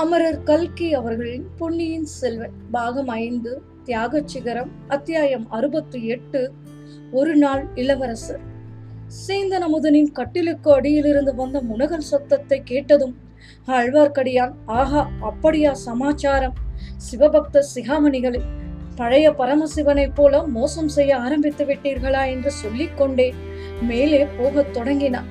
அமரர் கல்கி அவர்களின் பொன்னியின் செல்வன் பாகம் ஐந்து தியாகச் சிகரம் அத்தியாயம் அறுபத்தி எட்டு ஒரு நாள் இளவரசர். சேந்தன் அமுதனின் கட்டிலுக்கு அடியிலிருந்து வந்த முனகல் சத்தத்தை கேட்டதும் ஆழ்வார்க்கடியான் ஆஹா அப்படியா சமாச்சாரம்? சிவபக்த சிகாமணிகளே பழைய பரமசிவனைப் போல மோசம் செய்ய ஆரம்பித்து விட்டீர்களா? என்று சொல்லிக்கொண்டே மேலே போகத் தொடங்கினான்.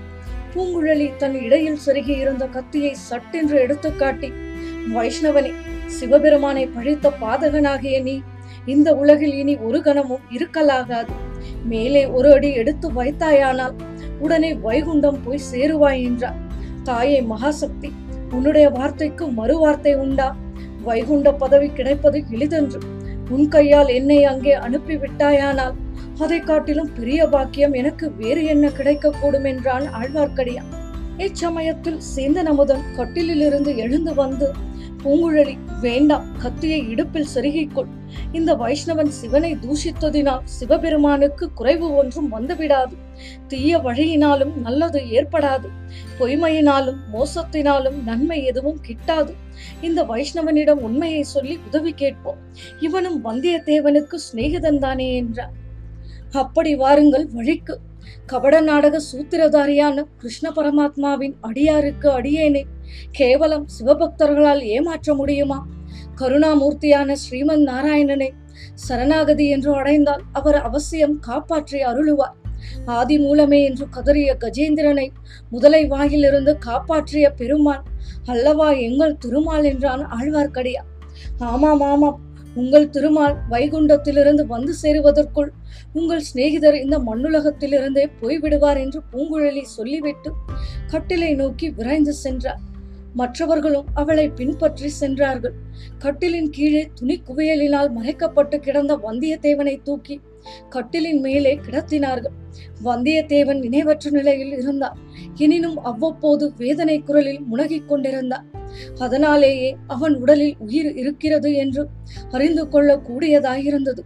பூங்குழலி தன் இடையில் செருகி இருந்த கத்தியை சட்டென்று எடுத்துக்காட்டி வைஷ்ணவனே சிவபெருமானை பழித்த பாதகனாகிய நீ இந்த உலகில் இனி ஒரு கணமும் இருக்கலாகாது. மேலே ஒரு அடி எடுத்து வைத்தாயானால் உடனே வைகுண்டம் போய் சேருவாய் என்றார். தாயே மகாசக்தி உன்னுடைய வார்த்தைக்கு மறு வார்த்தை உண்டா? வைகுண்ட பதவி கிடைப்பது எளிதன்று. உன் கையால் என்னை அங்கே அனுப்பி விட்டாயானால் அதை காட்டிலும் பெரிய பாக்கியம் எனக்கு வேறு என்ன கிடைக்கக்கூடும் என்றான் ஆழ்வார்க்கடியான். இச்சமயத்தில் சேந்தன் அமுதன் கட்டிலிலிருந்து எழுந்து வந்து பூங்குழலி வேண்டாம் கத்தியை இடுப்பில் செருகிக்கொள். இந்த வைஷ்ணவன் சிவனை தூஷித்ததினால் சிவபெருமானுக்கு குறைவு ஒன்றும் வந்துவிடாது. தீய வழியினாலும் நல்லது ஏற்படாது. பொய்மையினாலும் மோசத்தினாலும் நன்மை எதுவும் கிட்டாது. இந்த வைஷ்ணவனிடம் உண்மையை சொல்லி உதவி கேட்போம். இவனும் வந்தியத்தேவனுக்கு சிநேகிதன் தானே என்றார். அப்படி வாருங்கள் வழிக்கு. கபட நாடக சூத்திரதாரியான கிருஷ்ண பரமாத்மாவின் அடியாருக்கு அடியேனே. கேவலம் சிவபக்தர்களால் ஏமாற்ற முடியுமா? கருணாமூர்த்தியான ஸ்ரீமன் நாராயணனை சரணாகதி என்று அடைந்தால் அவர் அவசியம் காப்பாற்றி அருளுவார். ஆதி மூலமே என்று கதறிய கஜேந்திரனை முதலை வாயிலிருந்து காப்பாற்றிய பெருமாள் அல்லவா எங்கள் திருமால் என்றான் ஆழ்வார்க்கடியா ஆமாம் ஆமாம் உங்கள் திருமால் வைகுண்டத்திலிருந்து வந்து சேருவதற்குள் உங்கள் சிநேகிதர் இந்த மண்ணுலகத்திலிருந்தே போய்விடுவார் என்று பூங்குழலி சொல்லிவிட்டு கட்டிலை நோக்கி விரைந்து சென்றார். மற்றவர்களும் அவளை பின்பற்றி சென்றார்கள். கட்டிலின் கீழே துணி குவியலினால் மறைக்கப்பட்டு கிடந்த வந்தியத்தேவனை தூக்கி கட்டிலின் மேலே கிடத்தினார்கள். வந்தியத்தேவன் நினைவற்ற நிலையில் இருந்தார் எனினும் அவ்வப்போது வேதனை குரலில் முனகிக் கொண்டிருந்தார் அதனாலேயே அவன் உடலில் உயிர் இருக்கிறது என்று அறிந்து கொள்ள கூடியதாயிருந்தது.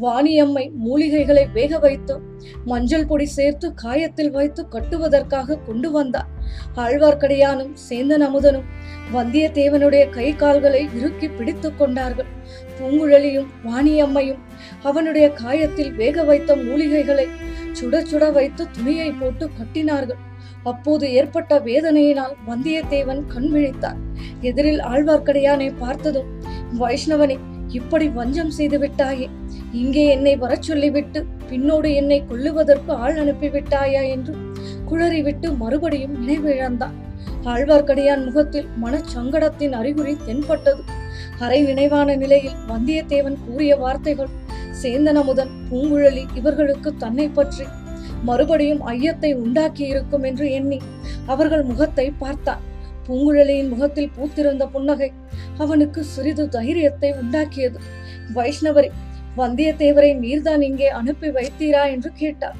வாணியம்மை மூலிகைகளை வேக வைத்து மஞ்சள் பொடி சேர்த்து காயத்தில் வைத்து கட்டுவதற்காக கொண்டு வந்தார் ஆழ்வார்க்கடியானும் சேந்தன் அமுதனும் வந்தியத்தேவனுடைய கை கால்களை இறுக்கி பிடித்துக் கொண்டார்கள். பூங்குழலியும் வாணியம்மையும் அவனுடைய காயத்தில் வேக வைத்த மூலிகைகளை சுட சுட வைத்து துணியை போட்டு கட்டினார்கள். அப்போது ஏற்பட்ட வேதனையினால் வந்தியத்தேவன் கண் விழித்தார். எதிரில் ஆழ்வார்க்கடியானை பார்த்ததும் வைஷ்ணவனே இப்படி வஞ்சம் செய்து விட்டாயே இங்கே என்னை வரச் சொல்லிவிட்டு பின்னோடு என்னை கொல்லுவதற்கு ஆள் அனுப்பிவிட்டாயா? என்று குளறிவிட்டு மறுபடியும் நினைவிழந்தான். ஆழ்வார்க்கடியான் முகத்தில் மனச்சங்கடத்தின் அறிகுறி தென்பட்டது. அரை நினைவான நிலையில் வந்தியத்தேவன் கூறிய வார்த்தைகள் சேந்தனமுதன் பூங்குழலி இவர்களுக்கு தன்னை பற்றி மறுபடியும் ஐயத்தை உண்டாக்கி இருக்கும் என்று எண்ணி அவர்கள் முகத்தை பார்த்தான் பூங்குழலியின் முகத்தில் பூத்திருந்த புன்னகை அவனுக்கு சிறிது தைரியத்தை உண்டாக்கியது. வைஷ்ணவரி வந்தியத்தேவரை நீர்தான் இங்கே அனுப்பி வைத்தீரா என்று கேட்டார்.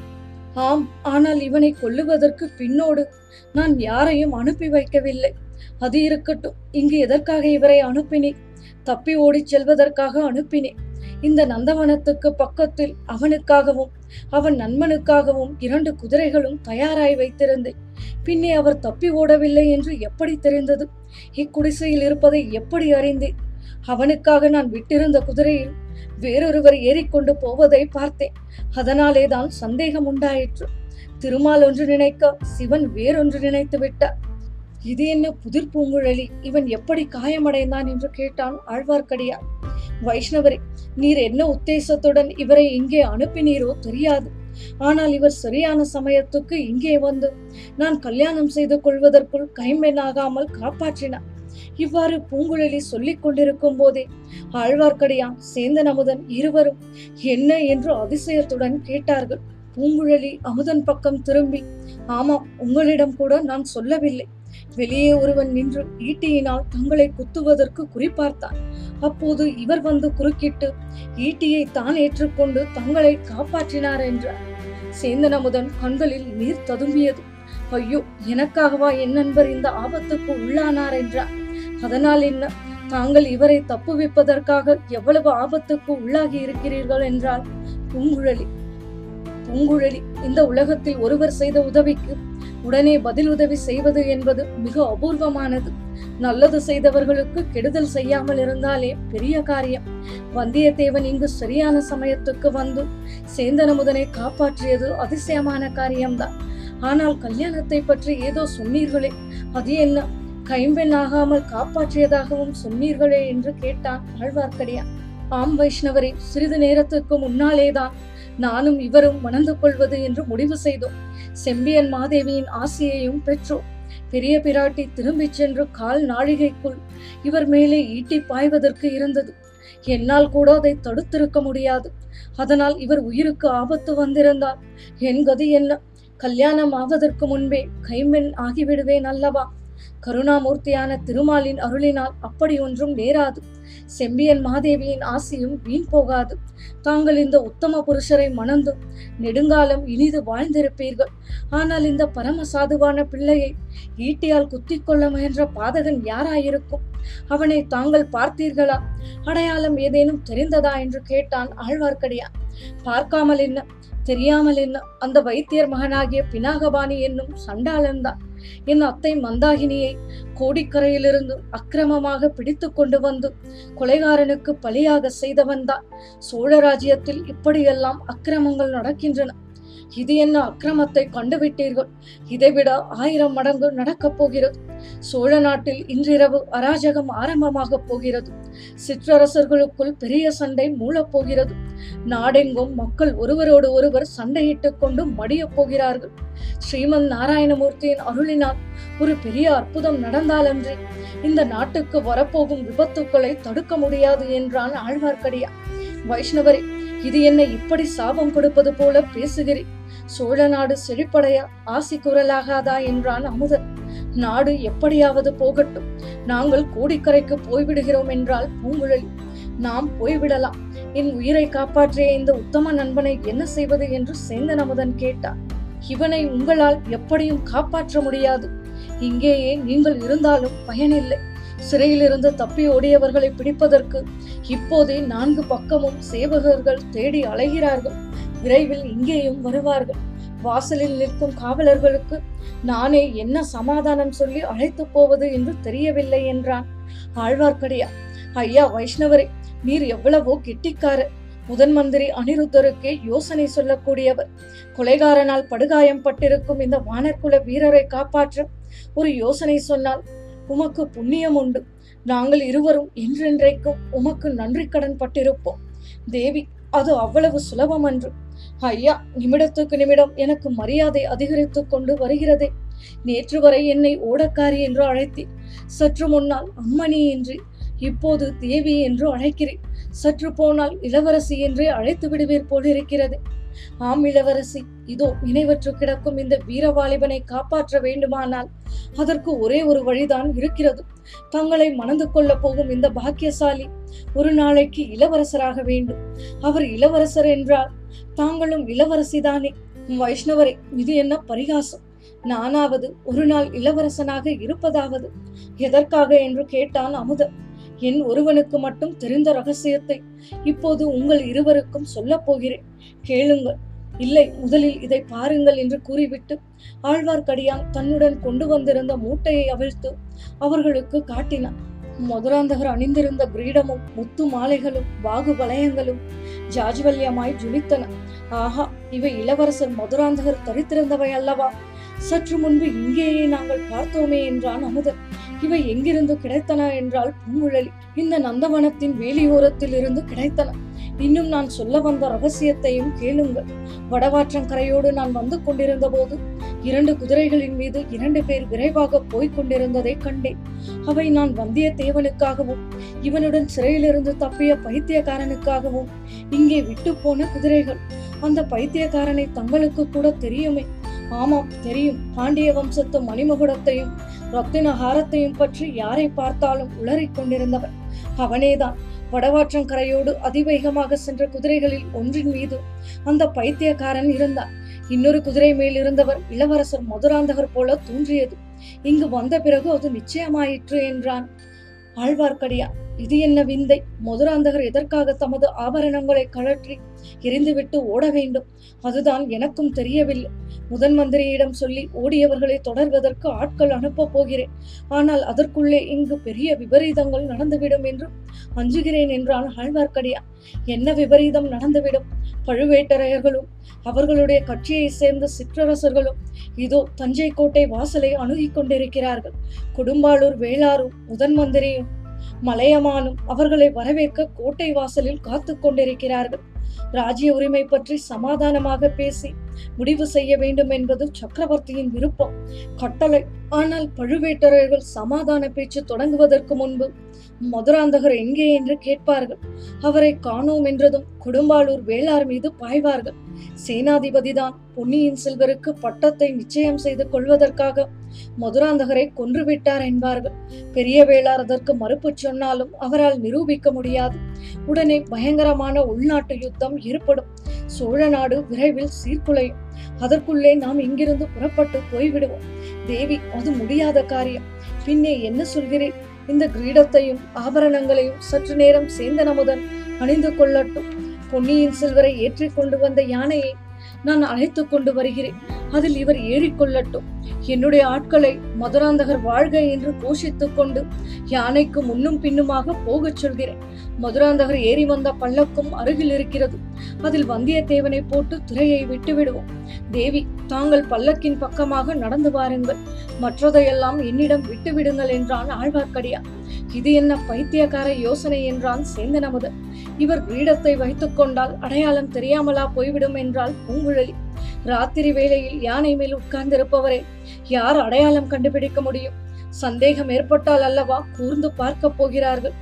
ஆம் ஆனால் இவனை கொல்லுவதற்கு பின்னோடு நான் யாரையும் அனுப்பி வைக்கவில்லை. அது இருக்கட்டும் இங்கு எதற்காக இவரை அனுப்பினேன்? தப்பி ஓடிச் செல்வதற்காக அனுப்பினேன். இந்த நந்தவனத்துக்கு பக்கத்தில் அவனுக்காகவும் அவன் நண்பனுக்காகவும் இரண்டு குதிரைகளும் தயாராய் வைத்திருந்தேன். பின்னே அவர் தப்பி ஓடவில்லை என்று எப்படி தெரிந்தது? இக்குடிசையில் இருப்பதை எப்படி அறிந்தேன்? அவனுக்காக நான் விட்டிருந்த குதிரையில் வேறொருவர் ஏறிக்கொண்டு போவதை பார்த்தேன். அதனாலே தான் சந்தேகம் உண்டாயிற்று. திருமால் ஒன்று நினைக்க சிவன் வேறொன்று நினைத்து விட்டார் இது என்ன புதிர் பூங்குழலி? இவன் எப்படி காயமடைந்தான் என்று கேட்டான் ஆழ்வார்க்கடியார் வைஷ்ணவரே நீர் என்ன உத்தேசத்துடன் இவரை இங்கே அனுப்பினீரோ தெரியாது. ஆனால் இவர் சரியான சமயத்துக்கு இங்கே வந்து நான் கல்யாணம் செய்து கொள்வதற்குள் கைமென்னாகாமல் காப்பாற்றினார். இவ்வாறு பூங்குழலி சொல்லிக் கொண்டிருக்கும் போதே ஆழ்வார்க்கடியான் சேந்தன் அமுதன் இருவரும் என்ன என்று அதிசயத்துடன் கேட்டார்கள். பூங்குழலி அமுதன் பக்கம் திரும்பி ஆமாம் உங்களிடம் கூட நான் சொல்லவில்லை. வெளியே ஒருவன் நின்று ஈட்டியினால் தங்களை குத்துவதற்கு குறிப்பார்த்தான். அப்போது இவர் வந்து குறுக்கிட்டு ஈட்டியை தான் ஏற்றுக்கொண்டு தங்களை காப்பாற்றினார் என்றார். சேந்தனமுதன் கண்களில் நீர் ததும்பியது. ஐயோ எனக்காகவா என் நண்பர் இந்த ஆபத்துக்கு உள்ளானார் என்றார். அதனால் என்ன? தாங்கள் இவரை தப்புவிப்பதற்காக எவ்வளவு ஆபத்துக்கு உள்ளாகி இருக்கிறீர்கள் என்றால் பூங்குழலி. பூங்குழலி இந்த உலகத்தில் ஒருவர் செய்த உதவிக்கு உடனே பதில் உதவி செய்வது என்பது மிக அபூர்வமானது. நல்லது செய்தவர்களுக்கு கெடுதல் செய்யாமல் இருந்தாலே பெரிய காரியம். வந்தியத்தேவன் இங்கு சரியான சமயத்துக்கு வந்து சேந்தனமுதனை காப்பாற்றியது அதிசயமான காரியம்தான். ஆனால் கல்யாணத்தை பற்றி ஏதோ சொன்னீர்களே அது என்ன? கைம்பெண் ஆகாமல் காப்பாற்றியதாகவும் சொன்னீர்களே என்று கேட்டான் ஆழ்வார்க்கடியான். ஆம் வைஷ்ணவரே சிறிது நேரத்துக்கு முன்னாலேதான் நானும் இவரும் மணந்து கொள்வது என்று முடிவு செய்தோம். செம்பியன் மாதேவியின் ஆசையையும் பெற்றோம். பெரிய பிராட்டி திரும்பிச் சென்று கால் நாழிகைக்குள் இவர் மேலே ஈட்டி பாய்வதற்கு இருந்தது. என்னால் கூட அதை தடுத்திருக்க முடியாது. அதனால் இவர் உயிருக்கு ஆபத்து வந்திருந்தார். என் கதி என்ன? கல்யாணம் ஆவதற்கு முன்பே கைம்பெண் ஆகிவிடுவேன் அல்லவா? கருணாமூர்த்தியான திருமாலின் அருளினால் அப்படி ஒன்றும் நேராது. செம்பியன் மாதேவியின் ஆசையும் வீண் போகாது. தாங்கள் இந்த உத்தம புருஷரை மணந்தும் நெடுங்காலம் இனிது வாழ்ந்திருப்பீர்கள். ஆனால் இந்த பரம சாதுவான பிள்ளையை ஈட்டியால் குத்தி கொள்ள முயன்ற பாதகன் யாராயிருக்கும்? அவனை தாங்கள் பார்த்தீர்களா? அடையாளம் ஏதேனும் தெரிந்ததா என்று கேட்டான் ஆழ்வார்க்கடியான் பார்க்காமல் என்ன? தெரியாமல் என்ன? அந்த வைத்தியர் மகனாகிய பினாகபாணி என்னும் சண்டாளன்தான். என் அத்தை மந்தாகினியை கோடிக்கரையிலிருந்து அக்கிரமமாக பிடித்து கொண்டு வந்து கொலைகாரனுக்கு பலியாக செய்தவன்தான். சோழ ராஜ்யத்தில் இப்படியெல்லாம் அக்கிரமங்கள் நடக்கின்றன. இது என்ன அக்கிரமத்தை கண்டுவிட்டீர்கள்? இதைவிட ஆயிரம் மடங்கு நடக்கப் போகிறது. சோழ நாட்டில் இன்றிரவு அராஜகம் ஆரம்பமாக போகிறது. சிற்றரசர்களுக்குள் பெரிய சண்டை மூளப் போகிறது. நாடெங்கும் மக்கள் ஒருவரோடு ஒருவர் சண்டையிட்டுக் கொண்டு மடியப் போகிறார்கள். ஸ்ரீமன் நாராயணமூர்த்தியின் அருளினால் ஒரு பெரிய அற்புதம் நடந்தாலன்றி இந்த நாட்டுக்கு வரப்போகும் விபத்துக்களை தடுக்க முடியாது என்றான் ஆழ்வார்க்கடியா வைஷ்ணவரே இது என்ன இப்படி சாபம் கொடுப்பது போல பேசுகிறேன் சோழ நாடு செழிப்படைய ஆசி குரலாகாதா என்றான் அமுதன். நாடு எப்படியாவது போகட்டும். நாங்கள் கோடிக்கரைக்கு போய்விடுகிறோம் என்றால் பூங்குழலி. நாம் போய்விடலாம். என் உயிரை காப்பாற்றிய இந்த உத்தம நண்பனை என்ன செய்வது என்று சேந்தன் அமுதன் கேட்டார் இவனை உங்களால் எப்படியும் காப்பாற்ற முடியாது. இங்கேயே நீங்கள் இருந்தாலும் பயனில்லை. சிறையிலிருந்து தப்பி ஓடியவர்களை பிடிப்பதற்கு இப்போதே நான்கு பக்கமும் சேவகர்கள் தேடி அலைகிறார்கள். விரைவில் இங்கேயும் வருவார்கள். வாசலில் நிற்கும் காவலர்களுக்கு நானே என்ன சமாதானம் சொல்லி அழைத்து போவது என்று தெரியவில்லை என்றான். ஆழ்வார்க்கடியா ஐயா வைஷ்ணவரே நீர் எவ்வளவோ கெட்டிக்காரர். முதன் மந்திரி அனிருத்தருக்கே யோசனை சொல்லக்கூடியவர். கொலைகாரனால் படுகாயம் பட்டிருக்கும் இந்த வானர்குல வீரரை காப்பாற்ற ஒரு யோசனை சொன்னால் உமக்கு புண்ணியம் உண்டு. நாங்கள் இருவரும் என்றென்றைக்கும் உமக்கு நன்றி கடன் பட்டிருப்போம். தேவி அது அவ்வளவு சுலபம் அன்று. ஐயா நிமிடத்துக்கு நிமிடம் எனக்கு மரியாதை அதிகரித்துக் கொண்டு வருகிறதே. நேற்று வரை என்னை ஓடக்காரி என்று அழைத்தேன் சற்று முன்னால் அம்மணி என்று இப்போது தேவி என்று அழைக்கிறேன். சற்று போனால் இளவரசி என்றே அழைத்து விடுவேர் போலிருக்கிறது. ஆம் இளவரசி இதோ நினைவற்று கிடக்கும் இந்த வீரவாலிபனை காப்பாற்ற வேண்டுமானால் அதற்கு ஒரே ஒரு வழிதான் இருக்கிறது. தங்களை மணந்து கொள்ள போகும் இந்த பாக்கியசாலி ஒரு நாளைக்கு இளவரசராக வேண்டும். அவர் இளவரசர் என்றால் தாங்களும் இளவரசிதானே. வைஷ்ணவரே இது என்ன பரிகாசம்? நானாவது ஒரு நாள் இளவரசனாக இருப்பதாவது எதற்காக என்று கேட்டான் அமுதன். என் ஒருவனுக்கு மட்டும் தெரிந்த ரகசியத்தை இப்போது உங்கள் இருவருக்கும் சொல்லப் போகிறேன். கேளுங்கள். இல்லை முதலில் இதை பாருங்கள் என்று கூறிவிட்டு ஆழ்வார்க்கடியான் தன்னுடன் கொண்டு வந்திருந்த மூட்டையை அவிழ்த்து அவர்களுக்கு காட்டினான். மதுராந்தகர் அணிந்திருந்த கிரீடமும் முத்து மாலைகளும் வாகு வளையங்களும் ஜாஜ்வல்யமாய் ஜொலித்தன. ஆஹா இவை இளவரசர் மதுராந்தகர் தரித்திருந்தவை அல்லவா? சற்று முன்பு இங்கேயே நாங்கள் பார்த்தோமே என்றான் அமுதன். இவை எங்கிருந்து கிடைத்தன என்றால் பூங்குழலி. இந்த நந்தவனத்தின் வேலியோரத்தில் இருந்து கிடைத்தன. இன்னும் நான் சொல்ல வந்த ரகசியத்தையும் கேளுங்கள். வடவாற்றங்கரையோடு நான் வந்து கொண்டிருந்த போது இரண்டு குதிரைகளின் மீது இரண்டு பேர் விரைவாக போய்க் கொண்டிருந்ததை கண்டேன். அவை நான் வந்தியத்தேவனுக்காகவும் இவனுடன் சிறையிலிருந்து தப்பிய பைத்தியக்காரனுக்காகவும் இங்கே விட்டு போன குதிரைகள். அந்த பைத்தியக்காரனை தங்களுக்கு கூட தெரியுமே. ஆமாம் தெரியும். பாண்டிய வம்சத்து மணிமகுடத்தையும் ரத்தின ஹாரத்தையும் பற்றி யாரை பார்த்தாலும் உளறிக் கொண்டிருந்தவன். அவனேதான். வடவாற்றங்கரையோடு அதிவேகமாக சென்ற குதிரைகளில் ஒன்றின் மீது அந்த பைத்தியக்காரன் இருந்தான். இன்னொரு குதிரை மேல் இருந்தவர் இளவரசர் மதுராந்தகர் போல தோன்றியது. இங்கு வந்த பிறகு அது நிச்சயமாயிற்று என்றான். ஆழ்வார்க்கடியான். இது என்ன விந்தை? மதுராந்தகர் எதற்காக தமது ஆபரணங்களை கழற்றி எரிந்துவிட்டு ஓட வேண்டும்? அதுதான் எனக்கும் தெரியவில்லை. முதன் மந்திரியிடம் சொல்லி ஓடியவர்களை தொடர்வதற்கு ஆட்கள் அனுப்பப் போகிறேன். ஆனால் அதற்குள்ளே இங்கு பெரிய விபரீதங்கள் நடந்துவிடும் என்று அஞ்சுகிறேன் என்றான் ஆழ்வார்க்கடியான் என்ன விபரீதம் நடந்துவிடும்? பழுவேட்டரையர்களும் அவர்களுடைய கட்சியை சேர்ந்த சிற்றரசர்களும் இதோ தஞ்சை கோட்டை வாசலை அணுகிக் கொண்டிருக்கிறார்கள். கொடும்பாளூர் வேளாரும் முதன் மந்திரியும் மலையமானும் அவர்களை வரவேற்க கோட்டை வாசலில் காத்து கொண்டிருக்கிறார்கள். ராஜ்ய உரிமை பற்றி சமாதானமாக பேசி முடிவு செய்ய வேண்டும் என்பது சக்கரவர்த்தியின் விருப்பம். கட்டளை. ஆனால் பழுவேட்டரையர்கள் சமாதான பேச்சு தொடங்குவதற்கு முன்பு மதுராந்தகர் எங்கே என்று கேட்பார்கள். அவரை காணோம் என்றதும் கொடும்பாளூர் வேளார் மீது பாய்வார்கள். சேனாதிபதிதான் பொன்னியின் செல்வருக்கு பட்டத்தை நிச்சயம் செய்து கொள்வதற்காக மதுராந்தகரை கொன்றுவிட்டார் என்பார்கள். பெரிய வேளார் அதற்கு மறுப்பு சொன்னாலும் அவரால் நிரூபிக்க முடியாது. உடனே பயங்கரமான உள்நாட்டு யுத்தம் ஏற்படும். சோழ நாடு விரைவில் சீர்குலை சீர்குலையும் அதற்குள்ளே நாம் இங்கிருந்து புறப்பட்டு போய்விடுவோம். தேவி அது முடியாத காரியம். பின்னே என்ன சொல்கிறேன்? இந்த கிரீடத்தையும் ஆபரணங்களையும் சற்று நேரம் சேந்தன் அமுதன் அணிந்து கொள்ளட்டும். பொன்னியின் செல்வரை ஏற்றி கொண்டு வந்த யானையை நான் அழைத்துக் கொண்டு வருகிறேன். அதில் இவர் ஏறிக்கொள்ளட்டும். என்னுடைய ஆட்களை மதுராந்தகர் வாழ்க என்று கோஷித்துக் கொண்டு யானைக்கு முன்னும் பின்னுமாக போகச் சொல்கிறேன். மதுராந்தகர் ஏறி வந்த பல்லக்கும் அருகில் இருக்கிறது. அதில் வந்தியத்தேவனை போட்டு திரையை விட்டு விடுவோம். தேவி தாங்கள் பல்லக்கின் பக்கமாக நடந்து வாருங்கள். மற்றதையெல்லாம் என்னிடம் விட்டு விடுங்கள் என்றான் ஆழ்வார்க்கடியான். இது என்ன பைத்தியக்கார யோசனை என்றான் சேந்தன் அமுதன் இவர் கிரீடத்தை வைத்துக் கொண்டால் அடையாளம் தெரியாமலா போய்விடும் என்றால் பூங்குழலி. ராத்திரி வேளையில் யானை மேல் உட்கார்ந்திருப்பவரே யார் அடையாளம் கண்டுபிடிக்க முடியும்? சந்தேகம் ஏற்பட்டால் அல்லவா கூர்ந்து பார்க்க போகிறார்கள்?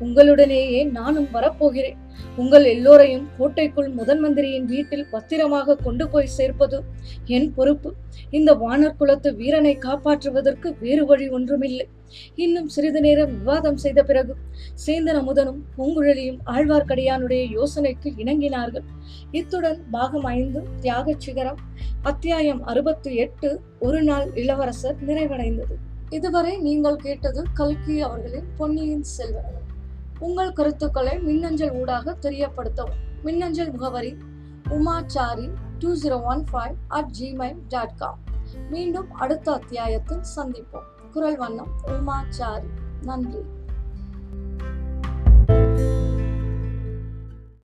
உங்களுடனேயே நானும் வரப்போகிறேன். உங்கள் எல்லோரையும் கோட்டைக்குள் முதன் மந்திரியின் வீட்டில் பத்திரமாக கொண்டு போய் சேர்ப்பது என் பொறுப்பு. இந்த வானர் குலத்து வீரனை காப்பாற்றுவதற்கு வேறு வழி ஒன்றுமில்லை. இன்னும் சிறிது நேரம் விவாதம் செய்த பிறகு சேந்தன் அமுதனும் பூங்குழலியும் ஆழ்வார்க்கடியானுடைய யோசனைக்கு இணங்கினார்கள். இத்துடன் பாகம் ஐந்து தியாக சிகரம் அத்தியாயம் அறுபத்தி எட்டு ஒரு நாள் இளவரசர் நிறைவடைந்தது. இதுவரை நீங்கள் கேட்டது கல்கி அவர்களின் பொன்னியின் செல்வன். உங்கள் கருத்துக்களை மின்னஞ்சல் ஊடாக தெரியப்படுத்தவும். மின்னஞ்சல் முகவரி Umachari two zero one five at Gmail dot com மீண்டும் அடுத்த அத்தியாயத்தில் சந்திப்போம். குரல் வண்ணம் உமாச்சாரி. நன்றி.